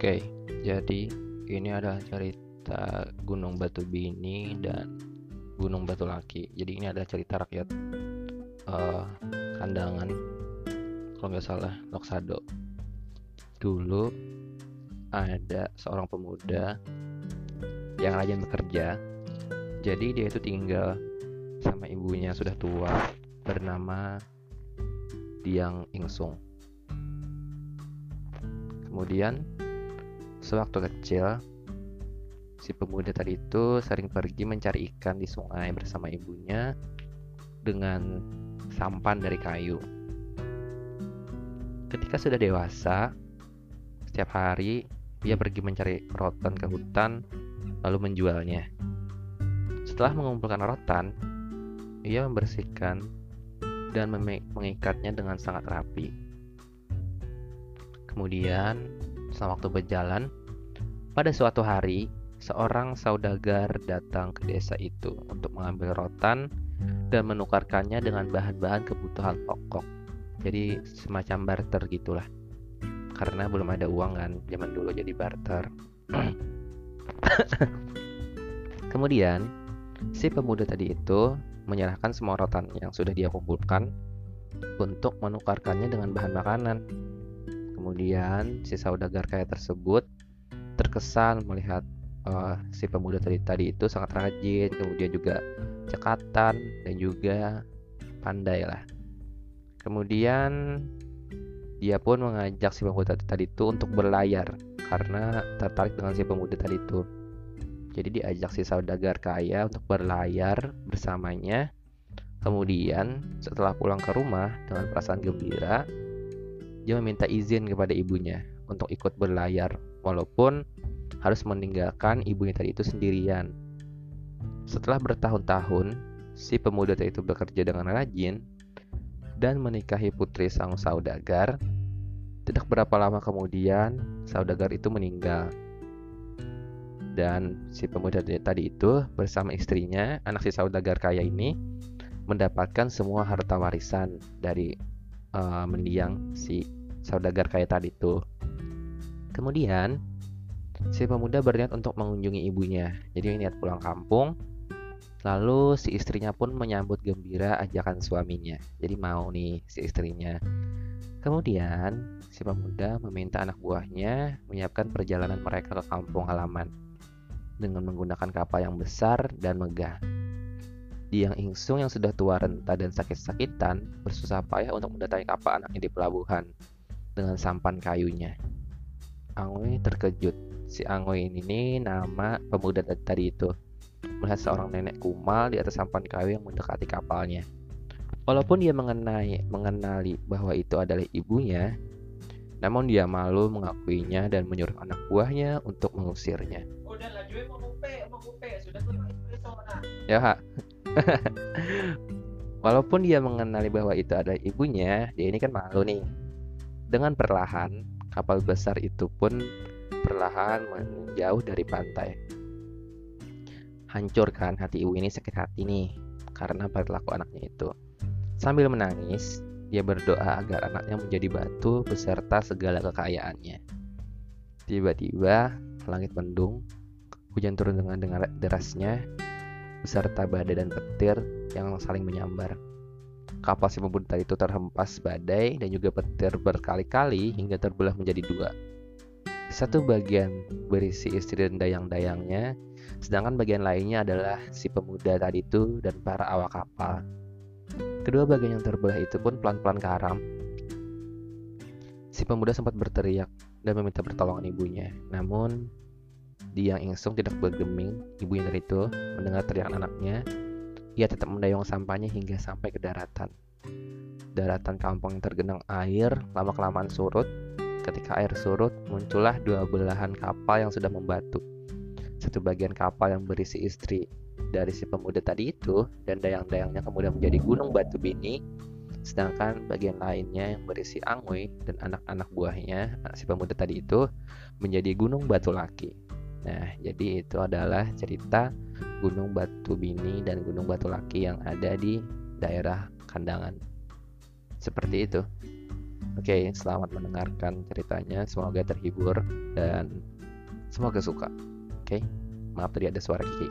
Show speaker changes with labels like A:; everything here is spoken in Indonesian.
A: Oke, jadi ini adalah cerita Gunung Batu Bini dan Gunung Batu Laki. Jadi ini adalah cerita rakyat uh, kandangan, kalau nggak salah Loksado. Dulu ada seorang pemuda yang rajin bekerja. Jadi dia itu tinggal sama ibunya sudah tua bernama Diang Ingsung. Kemudian sewaktu kecil si pemuda tadi itu sering pergi mencari ikan di sungai bersama ibunya dengan sampan dari kayu. Ketika sudah dewasa, setiap hari dia pergi mencari rotan ke hutan lalu menjualnya. Setelah mengumpulkan rotan, ia membersihkan dan mengikatnya dengan sangat rapi. Kemudian, selama waktu berjalan, pada suatu hari, seorang saudagar datang ke desa itu untuk mengambil rotan dan menukarkannya dengan bahan-bahan kebutuhan pokok. Jadi semacam barter gitulah. Karena belum ada uang kan zaman dulu jadi barter. Kemudian si pemuda tadi itu menyerahkan semua rotan yang sudah dia kumpulkan untuk menukarkannya dengan bahan makanan. Kemudian si saudagar kaya tersebut terkesan melihat uh, si pemuda tadi tadi itu sangat rajin, kemudian juga cekatan dan juga pandai lah. Kemudian dia pun mengajak si pemuda tadi itu untuk berlayar karena tertarik dengan si pemuda tadi itu. Jadi diajak si saudagar kaya untuk berlayar bersamanya. Kemudian setelah pulang ke rumah dengan perasaan gembira, dia meminta izin kepada ibunya untuk ikut berlayar walaupun harus meninggalkan ibunya tadi itu sendirian. Setelah bertahun-tahun, si pemuda tadi itu bekerja dengan rajin dan menikahi putri sang saudagar. Tidak berapa lama kemudian, saudagar itu meninggal. Dan si pemuda tadi itu bersama istrinya, anak si saudagar kaya ini, mendapatkan semua harta warisan dari uh, mendiang si saudagar kaya tadi itu. Kemudian si pemuda berniat untuk mengunjungi ibunya. Jadi niat pulang kampung. Lalu si istrinya pun menyambut gembira ajakan suaminya. Jadi mau nih si istrinya. Kemudian si pemuda meminta anak buahnya menyiapkan perjalanan mereka ke kampung halaman dengan menggunakan kapal yang besar dan megah. Diang Ingsung yang sudah tua renta dan sakit-sakitan bersusah payah untuk mendatangi kapal anaknya di pelabuhan dengan sampan kayunya. Angui terkejut. Si Angui ini nama pemuda tadi itu. Melihat seorang nenek kumal di atas sampan kayu yang mendekati kapalnya. Walaupun dia mengenai, mengenali bahwa itu adalah ibunya, namun dia malu mengakuinya dan menyuruh anak buahnya untuk mengusirnya. Ya, Walaupun dia mengenali bahwa itu adalah ibunya, dia ini kan malu nih. Dengan perlahan, kapal besar itu pun perlahan menjauh dari pantai. Hancur kan hati ibu ini sakit hati nih karena perilaku anaknya itu. Sambil menangis, dia berdoa agar anaknya menjadi batu beserta segala kekayaannya. Tiba-tiba langit mendung, hujan turun dengan derasnya, beserta badai dan petir yang saling menyambar. Kapal si pemuda itu terhempas badai dan juga petir berkali-kali hingga terbelah menjadi dua. Satu bagian berisi istri dan dayang-dayangnya, sedangkan bagian lainnya adalah si pemuda tadi itu dan para awak kapal. Kedua bagian yang terbelah itu pun pelan-pelan karam. Si pemuda sempat berteriak dan meminta pertolongan ibunya. Namun, dia yang Ingsung tidak bergeming, ibunya dari itu mendengar teriakan anaknya ia tetap mendayung sampahnya hingga sampai ke daratan. Daratan kampung yang tergenang air lama-kelamaan surut. Ketika air surut, muncullah dua belahan kapal yang sudah membatu. Satu bagian kapal yang berisi istri dari si pemuda tadi itu dan dayang-dayangnya kemudian menjadi gunung batu bini sedangkan bagian lainnya yang berisi angui dan anak-anak buahnya si pemuda tadi itu menjadi gunung batu laki. Nah, jadi itu adalah cerita Gunung Batu Bini dan Gunung Batu Laki yang ada di daerah Kandangan. Seperti itu. Oke, selamat mendengarkan ceritanya. Semoga terhibur dan semoga suka. Oke, maaf tadi ada suara Kiki.